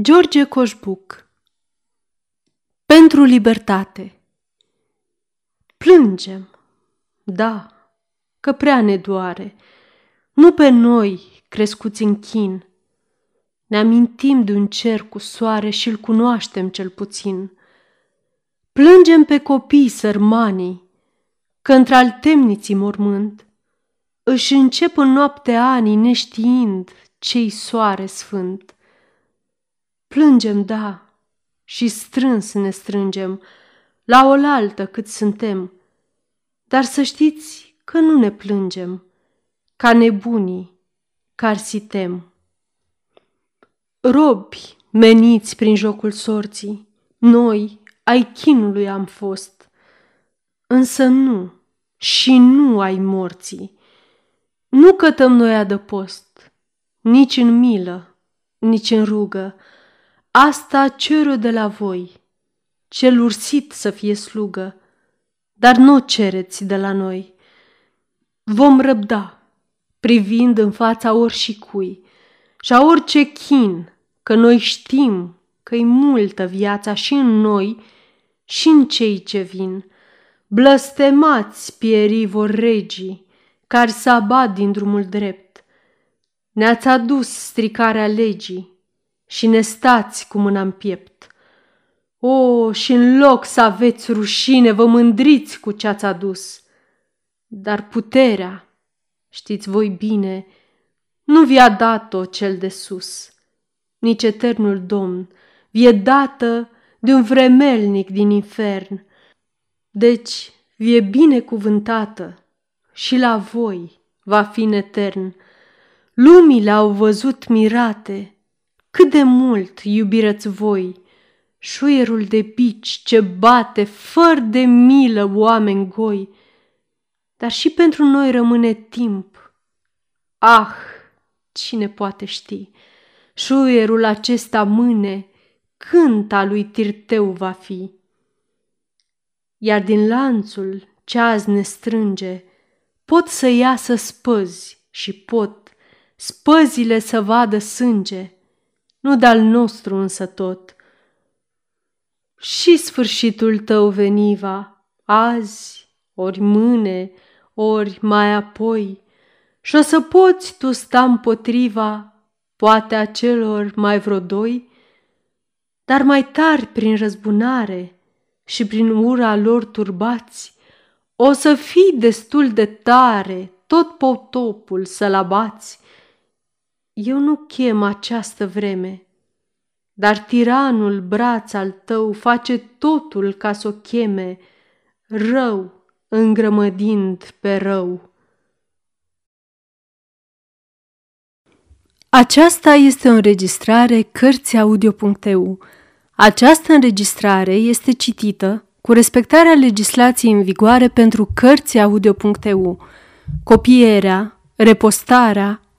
George Coșbuc Pentru libertate Plângem, da, că prea ne doare, nu pe noi crescuți în chin. Ne amintim de un cer cu soare și-l cunoaștem cel puțin. Plângem pe copii sărmanii, că într-al temniții mormânt își încep în noapte ani neștiind cei soare sfânt. Plângem, da, și strâns ne strângem, la oaltă cât suntem, dar să știți că nu ne plângem, ca nebunii, car sitem. Robi meniți prin jocul sorții, noi ai chinului am fost, însă nu și nu ai morții. Nu cătăm noi adăpost, nici în milă, nici în rugă, Asta cer de la voi, cel ursit să fie slugă, dar nu o cereți de la noi. Vom răbda, privind în fața și cui și a orice chin, că noi știm că-i multă viața și în noi și în cei ce vin. Blăstemați pierii vor regii, care să abad din drumul drept. Ne-ați adus stricarea legii, și ne stați cu mâna în piept. O, și în loc să aveți rușine, vă mândriți cu ce ați adus. Dar puterea, știți voi bine, nu vi-a dat-o cel de sus, nici eternul Domn, vi-e dată de un vremelnic din infern. Deci, vie binecuvântată și la voi va fi în etern. Lumile au văzut mirate, cât de mult iubirăți voi, șuierul de bici ce bate fără de milă oameni goi, dar și pentru noi rămâne timp. Ah, cine poate ști, șuierul acesta mâne, cânta lui Tirteu va fi. Iar din lanțul ce azi ne strânge, pot să iasă spăzi și pot spăzile să vadă sânge, nu de-al nostru însă tot. Și sfârșitul tău veniva, azi, ori mâine, ori mai apoi, și o să poți tu sta împotriva, poate a celor mai vreo doi, dar mai tari prin răzbunare și prin ura lor turbați, o să fii destul de tare tot potopul să-l abați, eu nu chem această vreme, dar tiranul braț al tău face totul ca să o cheme, rău îngrămădind pe rău. Aceasta este o înregistrare Cărțiaudio.eu. Această înregistrare este citită cu respectarea legislației în vigoare pentru Cărțiaudio.eu. Copierea, repostarea,